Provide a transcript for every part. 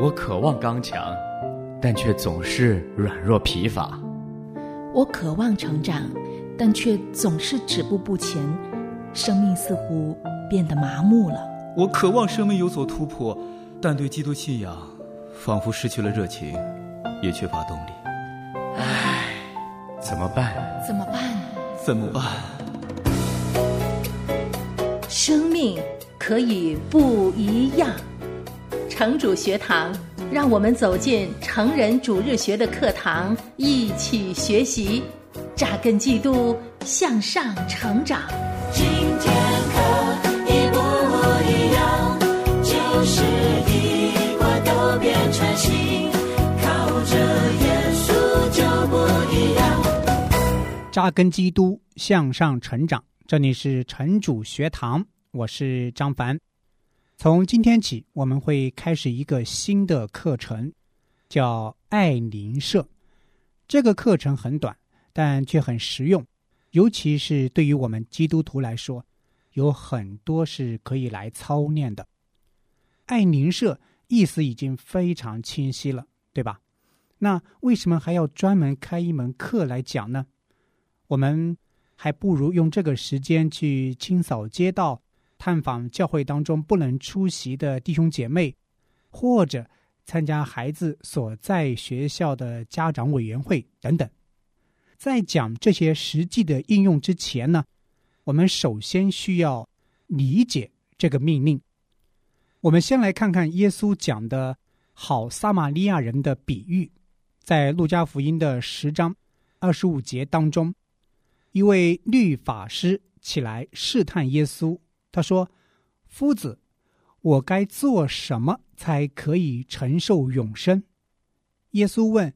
我渴望刚强，但却总是软弱疲乏。我渴望成长，但却总是止步不前，生命似乎变得麻木了。我渴望生命有所突破，但对基督信仰仿佛失去了热情，也缺乏动力。唉，怎么办？怎么办？怎么办？生命可以不一样。城主学堂，让我们走进成人主日学的课堂，一起学习，扎根基督，向上成长。今天可一不一样，就是一块都变成新，靠着耶稣就不一样。扎根基督，向上成长。这里是城主学堂，我是张凡。从今天起，我们会开始一个新的课程，叫爱灵社。这个课程很短，但却很实用，尤其是对于我们基督徒来说，有很多是可以来操练的。爱灵社意思已经非常清晰了，对吧？那为什么还要专门开一门课来讲呢？我们还不如用这个时间去清扫街道。探访教会当中不能出席的弟兄姐妹，或者参加孩子所在学校的家长委员会等等。在讲这些实际的应用之前呢，我们首先需要理解这个命令。我们先来看看耶稣讲的好撒玛利亚人的比喻，在路加福音的十章二十五节当中，一位律法师起来试探耶稣。他说：“夫子，我该做什么才可以承受永生？”耶稣问：“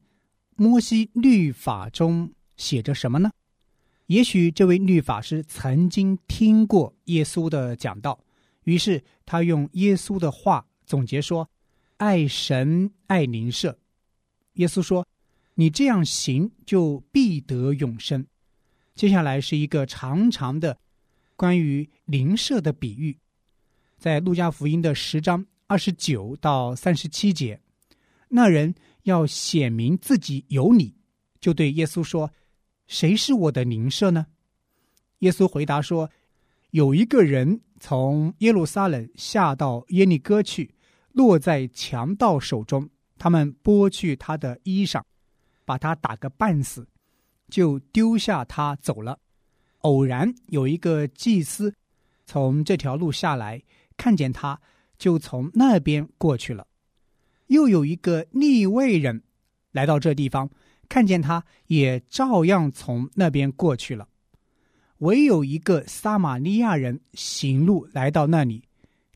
摩西律法中写着什么呢？”也许这位律法师曾经听过耶稣的讲道，于是他用耶稣的话总结说：“爱神，爱邻舍。”耶稣说：“你这样行，就必得永生。”接下来是一个长长的。关于邻舍的比喻，在路加福音的十章二十九到三十七节，那人要显明自己有你，就对耶稣说：“谁是我的邻舍呢？”耶稣回答说：“有一个人从耶路撒冷下到耶利哥去，落在强盗手中，他们剥去他的衣裳，把他打个半死，就丢下他走了。”偶然有一个祭司从这条路下来，看见他，就从那边过去了。又有一个逆位人来到这地方，看见他，也照样从那边过去了。唯有一个撒玛利亚人行路来到那里，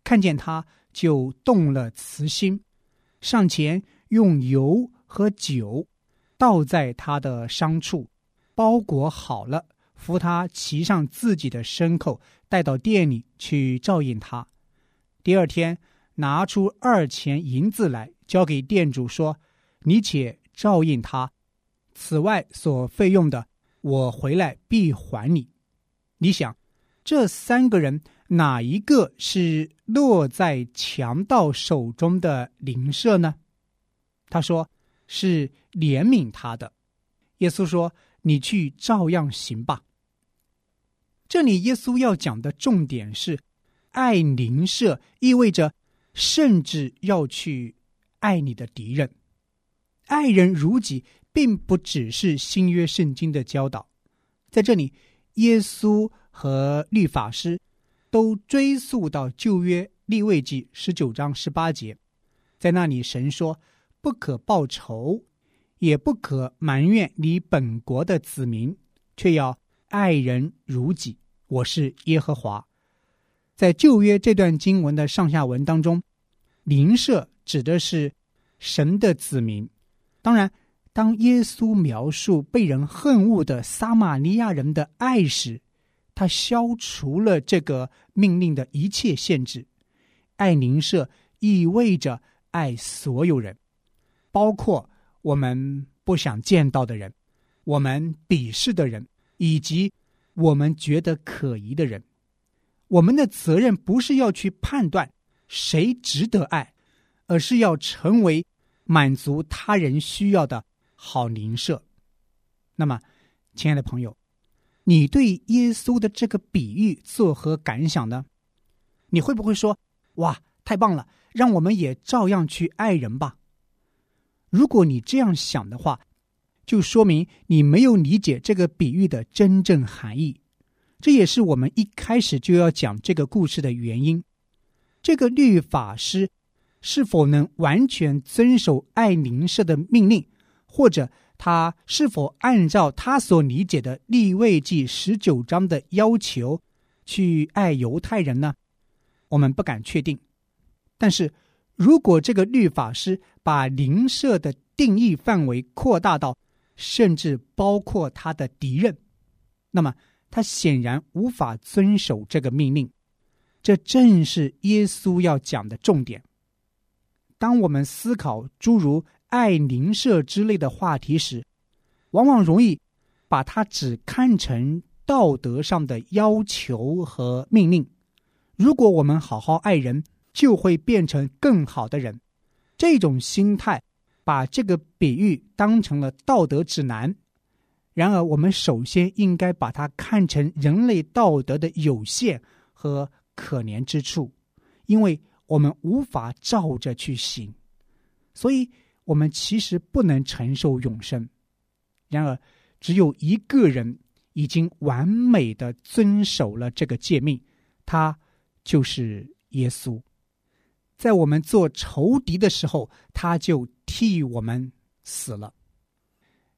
看见他，就动了慈心，上前用油和酒倒在他的伤处，包裹好了。扶他骑上自己的牲口，带到店里去照应他。第二天，拿出二钱银子来，交给店主说：“你且照应他，此外所费用的，我回来必还你。”你想，这三个人哪一个是落在强盗手中的邻舍呢？他说：“是怜悯他的。”耶稣说：“你去照样行吧。”这里耶稣要讲的重点是，爱邻舍意味着，甚至要去爱你的敌人，爱人如己，并不只是新约圣经的教导。在这里，耶稣和律法师都追溯到旧约立位记十九章十八节，在那里神说：“不可报仇，也不可埋怨你本国的子民，却要。”爱人如己，我是耶和华。在旧约这段经文的上下文当中，邻舍指的是神的子民。当然，当耶稣描述被人恨恶的撒玛利亚人的爱时，他消除了这个命令的一切限制。爱邻舍意味着爱所有人，包括我们不想见到的人，我们鄙视的人。以及我们觉得可疑的人，我们的责任不是要去判断谁值得爱，而是要成为满足他人需要的好邻舍。那么，亲爱的朋友，你对耶稣的这个比喻作何感想呢？你会不会说：“哇，太棒了，让我们也照样去爱人吧？”如果你这样想的话，就说明你没有理解这个比喻的真正含义。这也是我们一开始就要讲这个故事的原因。这个律法师是否能完全遵守爱邻舍的命令，或者他是否按照他所理解的立位记十九章的要求去爱犹太人呢？我们不敢确定。但是如果这个律法师把邻舍的定义范围扩大到甚至包括他的敌人，那么。他显然无法遵守这个命令，这正是耶稣要讲的重点。当我们思考诸如爱邻舍之类的话题时，往往容易把它只看成道德上的要求和命令。如果我们好好爱人，就会变成更好的人。这种心态把这个比喻当成了道德指南。然而，我们首先应该把它看成人类道德的有限和可怜之处，因为我们无法照着去行，所以我们其实不能承受永生。然而，只有一个人已经完美的遵守了这个诫命，他就是耶稣。在我们做仇敌的时候，他就替我们死了。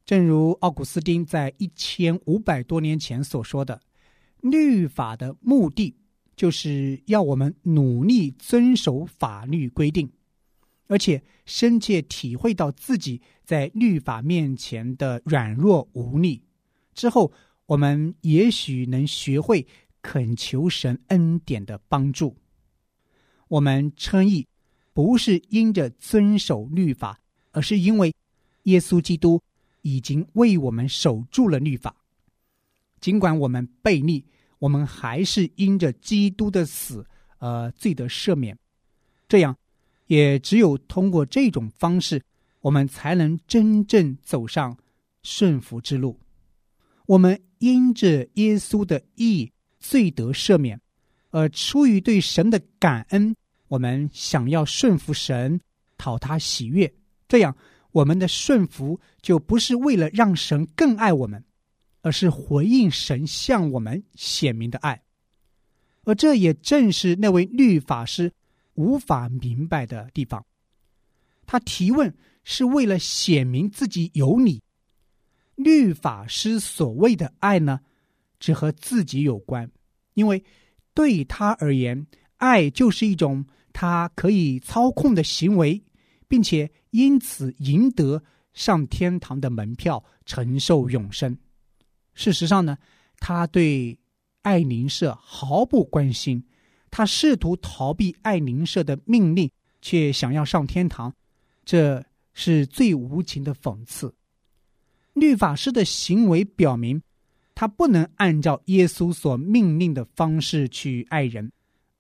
正如奥古斯丁在一千五百多年前所说的，律法的目的就是要我们努力遵守法律规定，而且深切体会到自己在律法面前的软弱无力。之后，我们也许能学会恳求神恩典的帮助。我们称义不是因着遵守律法，而是因为耶稣基督。已经为我们守住了律法，尽管我们背逆，我们还是因着基督的死而罪得赦免。这样，也只有通过这种方式，我们才能真正走上顺服之路。我们因着耶稣的义罪得赦免，而出于对神的感恩，我们想要顺服神，讨他喜悦。这样。我们的顺服就不是为了让神更爱我们，而是回应神向我们显明的爱。而这也正是那位律法师无法明白的地方。他提问是为了显明自己有理。律法师所谓的爱呢，只和自己有关，因为对他而言，爱就是一种他可以操控的行为。并且因此赢得上天堂的门票，承受永生。事实上呢，他对爱邻舍毫不关心，他试图逃避爱邻舍的命令，却想要上天堂，这是最无情的讽刺。律法师的行为表明，他不能按照耶稣所命令的方式去爱人，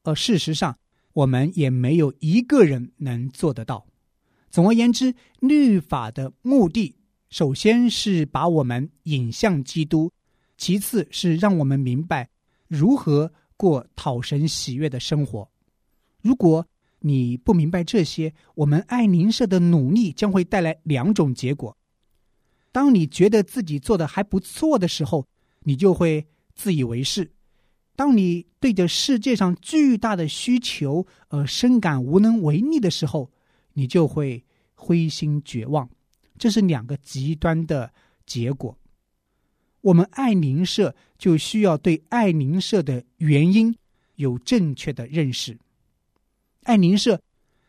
而事实上，我们也没有一个人能做得到。总而言之，律法的目的，首先是把我们引向基督，其次是让我们明白如何过讨神喜悦的生活。如果你不明白这些，我们爱邻舍的努力将会带来两种结果：当你觉得自己做的还不错的时候，你就会自以为是；当你对着世界上巨大的需求而深感无能为力的时候，你就会灰心绝望，这是两个极端的结果。我们爱邻舍，就需要对爱邻舍的原因有正确的认识。爱邻舍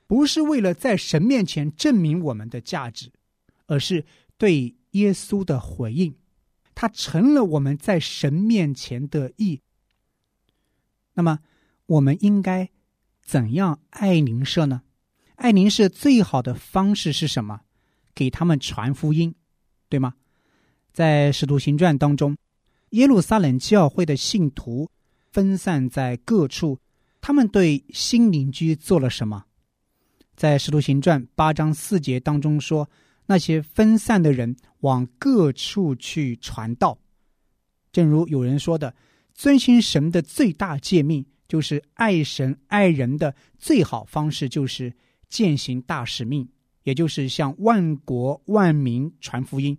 不是为了在神面前证明我们的价值，而是对耶稣的回应。他成了我们在神面前的义。那么，我们应该怎样爱邻舍呢？爱邻舍最好的方式是什么？给他们传福音，对吗？在《使徒行传》当中，耶路撒冷教会的信徒分散在各处，他们对新邻居做了什么？在《使徒行传》八章四节当中说，那些分散的人往各处去传道。正如有人说的，遵循神的最大诫命，就是爱神爱人的最好方式，就是践行大使命，也就是向万国万民传福音，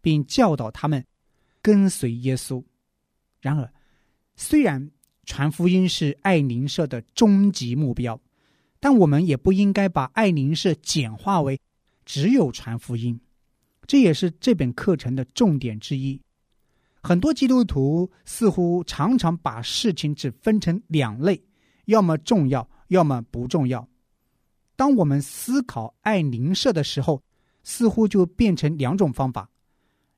并教导他们跟随耶稣。然而，虽然传福音是爱邻舍的终极目标，但我们也不应该把爱邻舍简化为只有传福音。这也是这本课程的重点之一。很多基督徒似乎常常把事情只分成两类，要么重要，要么不重要。当我们思考爱邻舍的时候，似乎就变成两种方法。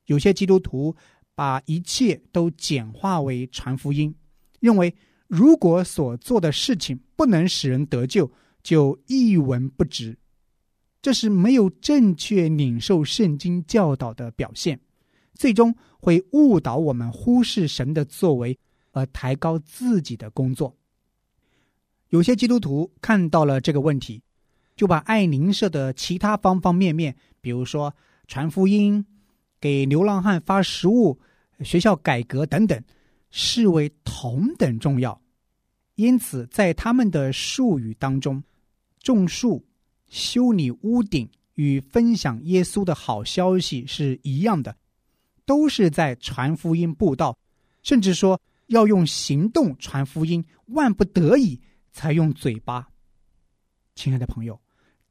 有些基督徒把一切都简化为传福音，认为如果所做的事情不能使人得救，就一文不值。这是没有正确领受圣经教导的表现。最终会误导我们忽视神的作为，而抬高自己的工作。有些基督徒看到了这个问题，就把爱邻舍的其他方方面面，比如说传福音、给流浪汉发食物、学校改革等等，视为同等重要。因此，在他们的术语当中，种树、修理屋顶与分享耶稣的好消息是一样的。都是在传福音布道，甚至说要用行动传福音，万不得已才用嘴巴。亲爱的朋友，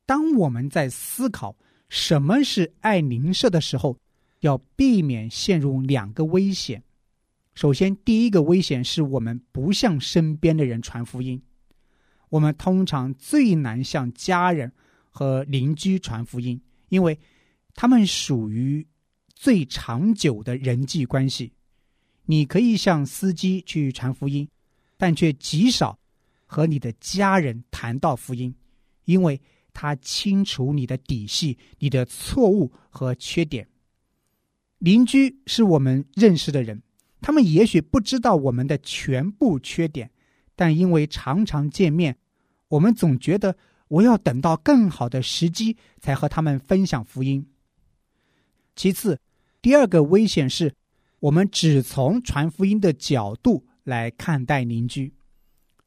当我们在思考什么是爱邻舍的时候，要避免陷入两个危险。首先，第一个危险是我们不向身边的人传福音。我们通常最难向家人和邻居传福音，因为他们属于。最长久的人际关系，你可以向司机去传福音，但却极少和你的家人谈到福音，因为他清楚你的底细、你的错误和缺点。邻居是我们认识的人，他们也许不知道我们的全部缺点，但因为常常见面，我们总觉得我要等到更好的时机才和他们分享福音。其次。第二个危险是，我们只从传福音的角度来看待邻居。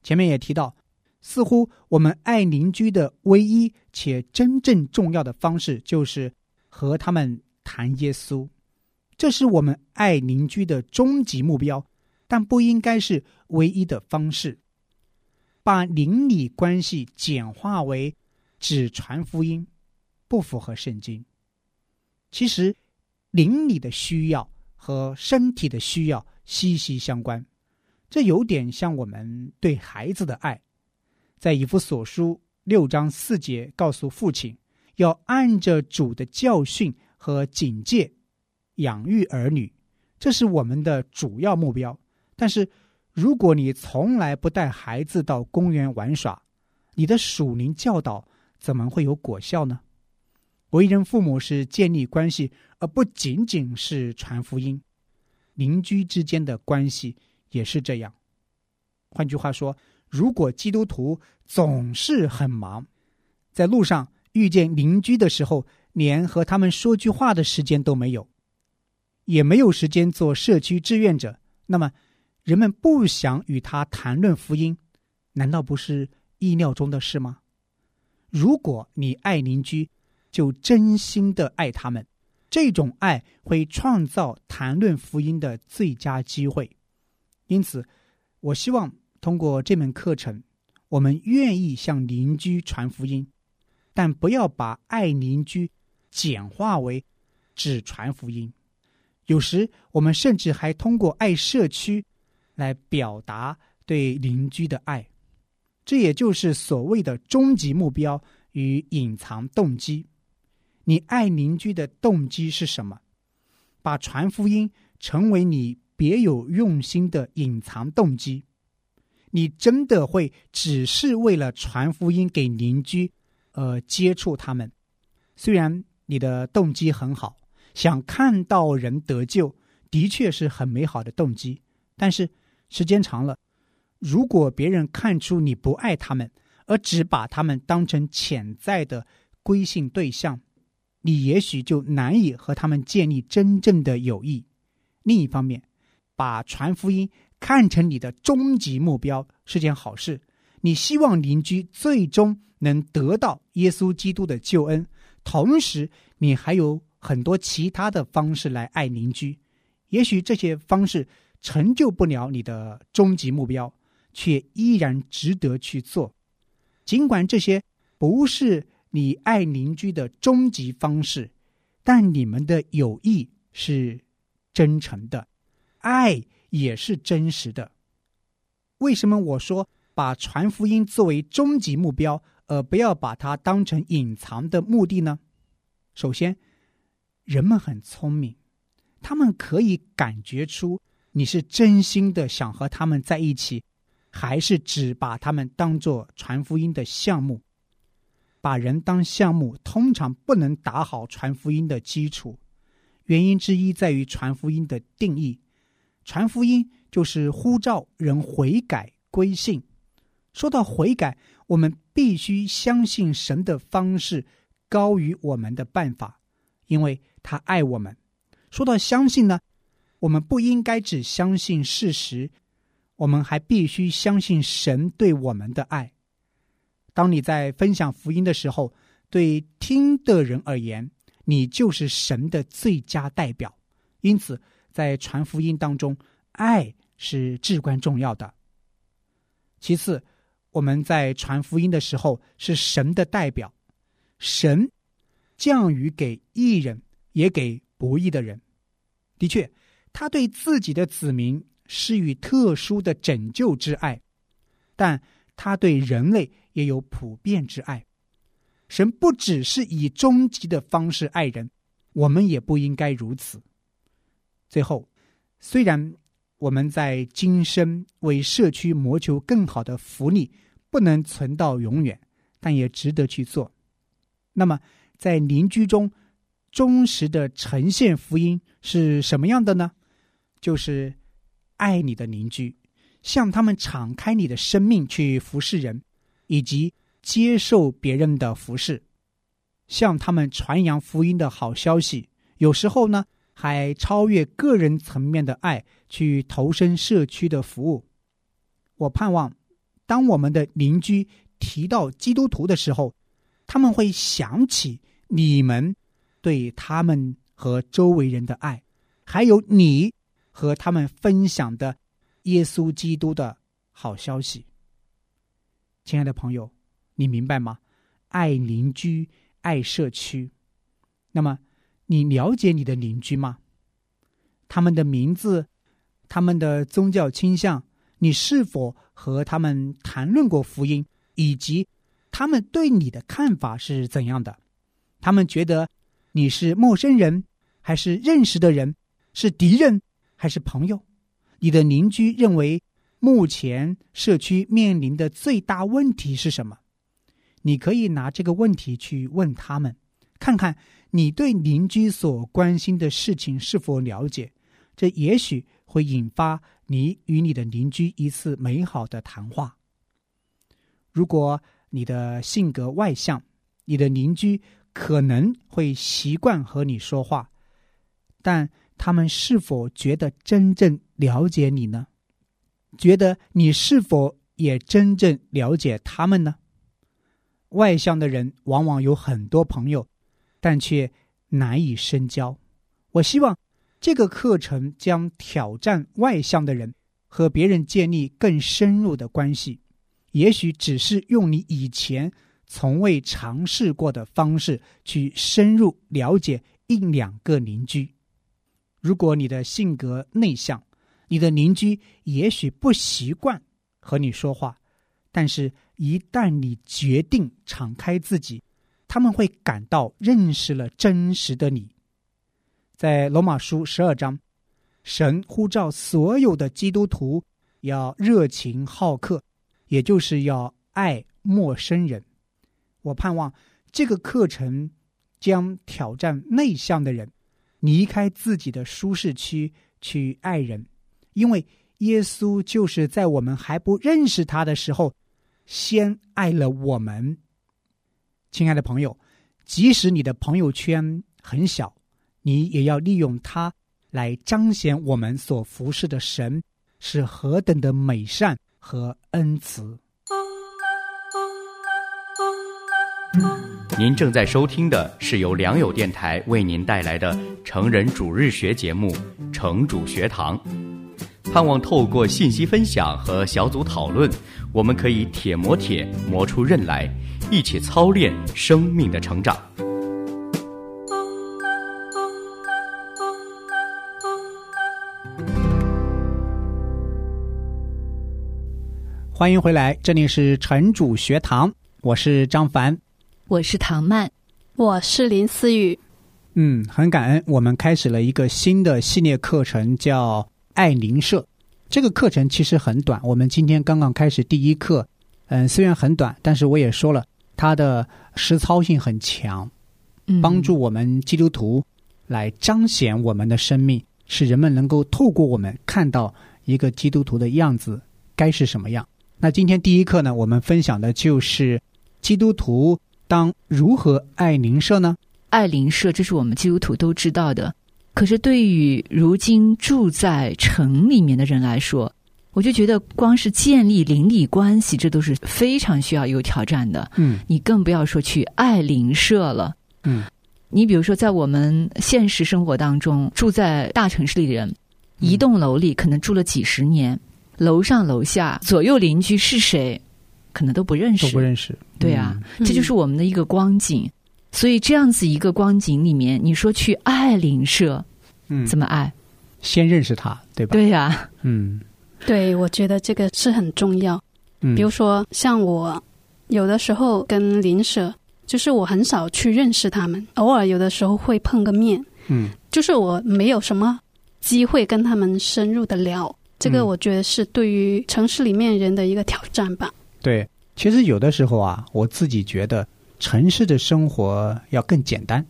前面也提到，似乎我们爱邻居的唯一且真正重要的方式，就是和他们谈耶稣。这是我们爱邻居的终极目标，但不应该是唯一的方式。把邻里关系简化为只传福音，不符合圣经。其实。邻里的需要和身体的需要息息相关，这有点像我们对孩子的爱。在以弗所书六章四节，告诉父亲要按着主的教训和警戒养育儿女，这是我们的主要目标。但是，如果你从来不带孩子到公园玩耍，你的属灵教导怎么会有果效呢？为人父母是建立关系，而不仅仅是传福音。邻居之间的关系也是这样。换句话说，如果基督徒总是很忙，在路上遇见邻居的时候，连和他们说句话的时间都没有，也没有时间做社区志愿者，那么人们不想与他谈论福音，难道不是意料中的事吗？如果你爱邻居，就真心的爱他们，这种爱会创造谈论福音的最佳机会。因此，我希望通过这门课程，我们愿意向邻居传福音，但不要把爱邻居简化为只传福音。有时，我们甚至还通过爱社区来表达对邻居的爱。这也就是所谓的终极目标与隐藏动机。你爱邻居的动机是什么？把传福音成为你别有用心的隐藏动机，你真的会只是为了传福音给邻居，而接触他们？虽然你的动机很好，想看到人得救，的确是很美好的动机。但是时间长了，如果别人看出你不爱他们，而只把他们当成潜在的归信对象，你也许就难以和他们建立真正的友谊。另一方面，把传福音看成你的终极目标是件好事。你希望邻居最终能得到耶稣基督的救恩，同时你还有很多其他的方式来爱邻居。也许这些方式成就不了你的终极目标，却依然值得去做。尽管这些不是你爱邻居的终极方式，但你们的友谊是真诚的，爱也是真实的。为什么我说？把传福音作为终极目标，而不要把它当成隐藏的目的呢？首先，人们很聪明，他们可以感觉出你是真心的想和他们在一起，还是只把他们当做传福音的项目。把人当项目，通常不能打好传福音的基础。原因之一在于传福音的定义：传福音就是呼召人悔改归信。说到悔改，我们必须相信神的方式高于我们的办法，因为他爱我们。说到相信呢，我们不应该只相信事实，我们还必须相信神对我们的爱。当你在分享福音的时候，对听的人而言，你就是神的最佳代表。因此，在传福音当中，爱是至关重要的。其次。我们在传福音的时候是神的代表，神降雨给义人，也给不义的人。的确，他对自己的子民施予特殊的拯救之爱，但他对人类也有普遍之爱。神不只是以终极的方式爱人，我们也不应该如此。最后，虽然我们在今生为社区谋求更好的福利。不能存到永远，但也值得去做。那么，在邻居中，忠实的呈现福音是什么样的呢？就是爱你的邻居，向他们敞开你的生命去服侍人，以及接受别人的服侍，向他们传扬福音的好消息。有时候呢，还超越个人层面的爱，去投身社区的服务。我盼望。当我们的邻居提到基督徒的时候，他们会想起你们对他们和周围人的爱，还有你和他们分享的耶稣基督的好消息。亲爱的朋友，你明白吗？爱邻居，爱社区。那么，你了解你的邻居吗？他们的名字，他们的宗教倾向。你是否和他们谈论过福音，以及他们对你的看法是怎样的？他们觉得你是陌生人，还是认识的人？是敌人还是朋友？你的邻居认为目前社区面临的最大问题是什么？你可以拿这个问题去问他们，看看你对邻居所关心的事情是否了解。这也许会引发。你与你的邻居一次美好的谈话。如果你的性格外向，你的邻居可能会习惯和你说话，但他们是否觉得真正了解你呢？觉得你是否也真正了解他们呢？外向的人往往有很多朋友，但却难以深交。我希望。这个课程将挑战外向的人和别人建立更深入的关系，也许只是用你以前从未尝试过的方式去深入了解一两个邻居。如果你的性格内向，你的邻居也许不习惯和你说话，但是，一旦你决定敞开自己，他们会感到认识了真实的你。在罗马书十二章，神呼召所有的基督徒要热情好客，也就是要爱陌生人。我盼望这个课程将挑战内向的人离开自己的舒适区去爱人，因为耶稣就是在我们还不认识他的时候，先爱了我们。亲爱的朋友，即使你的朋友圈很小，你也要利用它来彰显我们所服侍的神是何等的美善和恩慈。您正在收听的是由良友电台为您带来的成人主日学节目《成主学堂》，盼望透过信息分享和小组讨论，我们可以铁磨铁磨出刃来，一起操练生命的成长。欢迎回来，这里是城主学堂，我是张凡。我是唐曼，我是林思雨。嗯，很感恩，我们开始了一个新的系列课程，叫爱邻舍。这个课程其实很短，我们今天刚刚开始第一课。嗯，虽然很短，但是我也说了，它的实操性很强，帮助我们基督徒来彰显我们的生命，使人们能够透过我们看到一个基督徒的样子该是什么样。那今天第一课呢，我们分享的就是基督徒当如何爱邻舍呢？爱邻舍，这是我们基督徒都知道的。可是对于如今住在城里面的人来说，我就觉得光是建立邻里关系，这都是非常需要有挑战的。嗯你更不要说去爱邻舍了。嗯你比如说，在我们现实生活当中，住在大城市里的人，一栋楼里可能住了几十年，楼上楼下左右邻居是谁，可能都不认识。都不认识。对啊，嗯这就是我们的一个光景。所以这样子一个光景里面，你说去爱邻舍，嗯，怎么爱？先认识他，对吧？对呀、嗯对，我觉得这个是很重要。嗯，比如说，像我有的时候跟邻舍，就是我很少去认识他们，偶尔有的时候会碰个面，嗯就是我没有什么机会跟他们深入的聊。这个嗯我觉得是对于城市里面人的一个挑战吧。对，其实有的时候啊，我自己觉得城市的生活要更简单。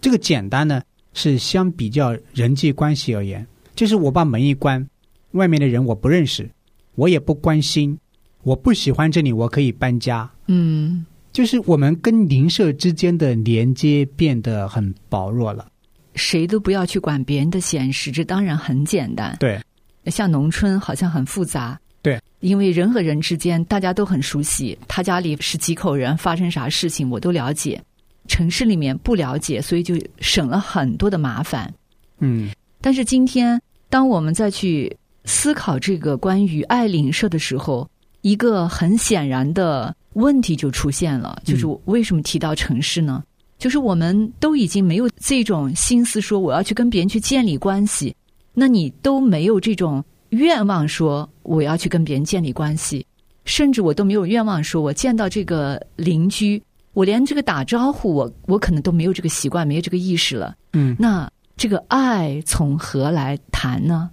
这个简单呢，是相比较人际关系而言，就是我把门一关，外面的人我不认识，我也不关心，我不喜欢这里，我可以搬家。嗯，就是我们跟邻舍之间的连接变得很薄弱了。谁都不要去管别人的闲事，这当然很简单。对，像农村好像很复杂。对，因为人和人之间大家都很熟悉，他家里是几口人，发生啥事情我都了解。城市里面不了解，所以就省了很多的麻烦。嗯但是今天，当我们再去思考这个关于爱邻舍的时候，一个很显然的问题就出现了，就是为什么提到城市呢？就是我们都已经没有这种心思说我要去跟别人去建立关系，那你都没有这种愿望说我要去跟别人建立关系，甚至我都没有愿望说我见到这个邻居，我连这个打招呼我我可能都没有这个习惯，没有这个意识了。嗯那这个爱从何来谈呢？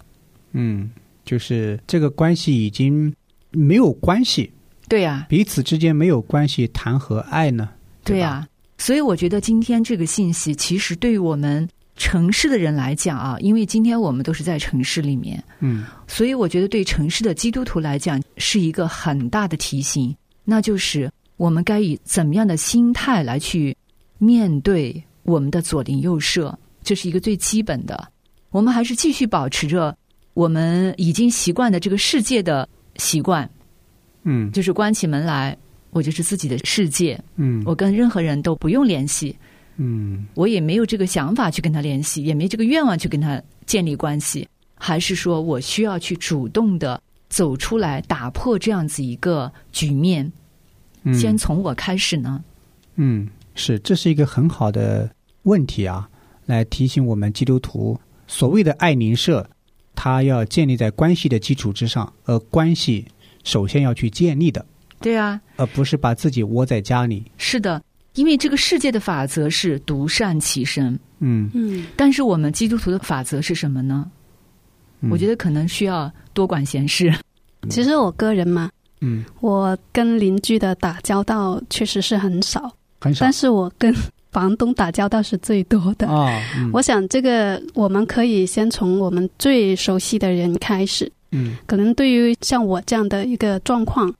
嗯，就是这个关系已经没有关系，对呀、彼此之间没有关系，谈何爱呢？对呀、吧所以我觉得今天这个信息，其实对于我们城市的人来讲啊，因为今天我们都是在城市里面，嗯。所以我觉得对城市的基督徒来讲是一个很大的提醒，那就是我们该以怎么样的心态来去面对我们的左邻右舍，这是一个最基本的。我们还是继续保持着我们已经习惯的这个世界的习惯，嗯。就是关起门来，我就是自己的世界，嗯。我跟任何人都不用联系，嗯我也没有这个想法去跟他联系，也没这个愿望去跟他建立关系，还是说我需要去主动的走出来，打破这样子一个局面？嗯，先从我开始呢？嗯，是，这是一个很好的问题啊，来提醒我们基督徒，所谓的爱邻舍，它要建立在关系的基础之上，而关系首先要去建立的，对啊，而不是把自己窝在家里。是的，因为这个世界的法则是独善其身，嗯，嗯，但是我们基督徒的法则是什么呢？嗯我觉得可能需要多管闲事。其实我个人嘛，嗯我跟邻居的打交道确实是很少，很少但是我跟房东打交道是最多的。啊，嗯我想这个我们可以先从我们最熟悉的人开始。嗯可能对于像我这样的一个状况，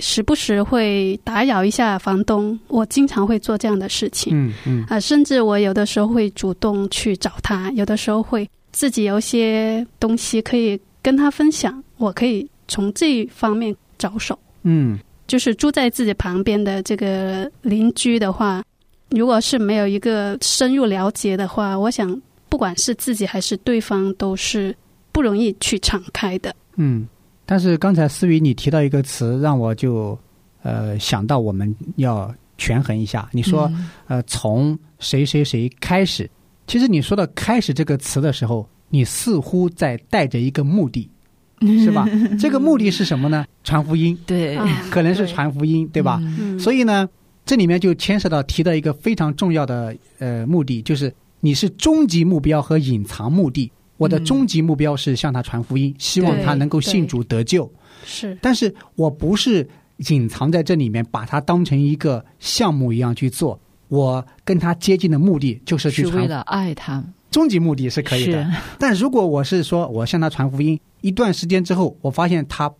时不时会打扰一下房东，我经常会做这样的事情。嗯嗯啊，甚至我有的时候会主动去找他，有的时候会自己有一些东西可以跟他分享，我可以从这方面着手。嗯就是住在自己旁边的这个邻居的话，如果是没有一个深入了解的话，我想不管是自己还是对方，都是不容易去敞开的。嗯。但是刚才思雨你提到一个词，让我就呃想到我们要权衡一下。你说、嗯呃从谁谁谁开始，其实你说到“开始”这个词的时候，你似乎在带着一个目的，是吧？这个目的是什么呢？传福音，对，啊可能是传福音，对吧？所以呢，这里面就牵涉到提到一个非常重要的呃目的，就是你是终极目标和隐藏目的。我的嗯终极目标是向他传福音，希望他能够信主得救。是但是我不是隐藏在这里面，把它当成一个项目一样去做。我跟他接近的目的就是去传，是为了爱他，终极目的是可以的。但如果我是说我向他传福音，一段时间之后，我发现他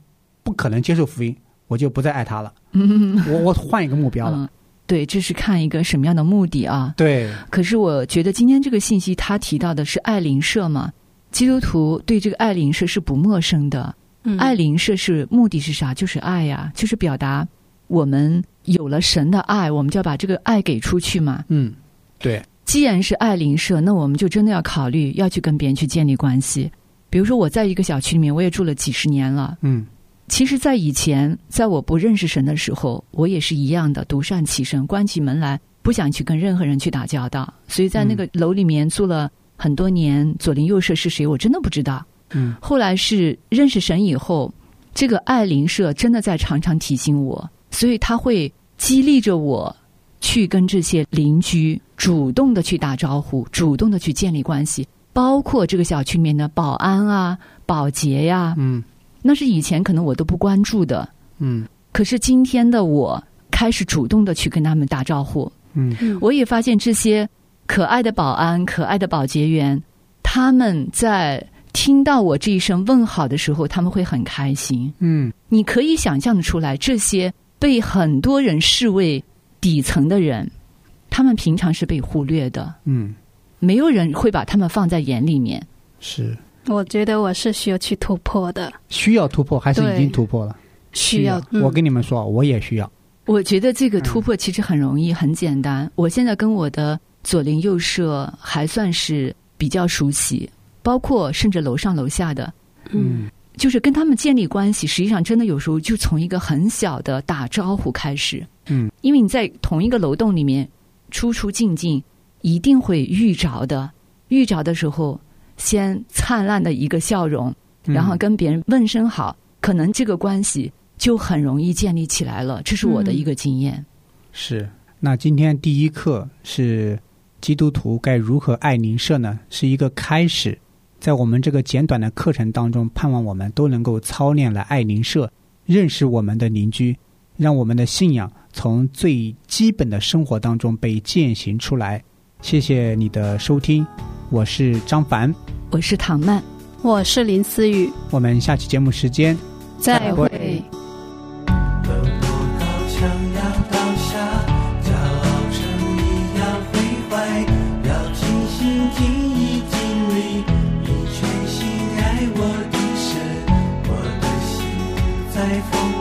不可能接受福音，我就不再爱他了。嗯我我换一个目标了。嗯，对，这是看一个什么样的目的啊？对，可是我觉得今天这个信息，他提到的是爱邻舍嘛，基督徒对这个爱邻舍是不陌生的。嗯爱邻舍是目的是啥？就是爱呀、就是表达我们有了神的爱，我们就要把这个爱给出去嘛。嗯，对，既然是爱邻舍，那我们就真的要考虑要去跟别人去建立关系。比如说，我在一个小区里面，我也住了几十年了。嗯其实，在以前，在我不认识神的时候，我也是一样的，独善其身，关起门来不想去跟任何人去打交道。所以在那个楼里面住了很多年，左邻右舍是谁，我真的不知道。嗯。后来是认识神以后，这个爱邻舍真的在常常提醒我，所以他会激励着我去跟这些邻居主动的去打招呼，主动的去建立关系，包括这个小区里面的保安啊、保洁呀、嗯。那是以前可能我都不关注的，嗯。可是今天的我开始主动的去跟他们打招呼，嗯。嗯。我也发现这些可爱的保安、可爱的保洁员，他们在听到我这一声问好的时候，他们会很开心。嗯你可以想象的出来，这些被很多人视为底层的人，他们平常是被忽略的，嗯，没有人会把他们放在眼里面。是我觉得我是需要去突破的，需要突破还是已经突破了？需要。嗯我跟你们说，我也需要。我觉得这个突破其实很容易、很简单。我现在跟我的左邻右舍还算是比较熟悉，包括甚至楼上楼下的，嗯就是跟他们建立关系。实际上，真的有时候就从一个很小的打招呼开始。嗯，因为你在同一个楼栋里面出出进进，一定会遇着的。遇着的时候，先灿烂的一个笑容，嗯然后跟别人问声好，可能这个关系就很容易建立起来了。这是我的一个经验。是。那今天第一课是基督徒该如何爱邻舍呢？是一个开始。在我们这个简短的课程当中，盼望我们都能够操练来爱邻舍，认识我们的邻居，让我们的信仰从最基本的生活当中被践行出来。谢谢你的收听，我是张凡，我是唐曼，我是林思雨，我们下期节目时间再会听一听你，你全心爱我一生，我的心在风。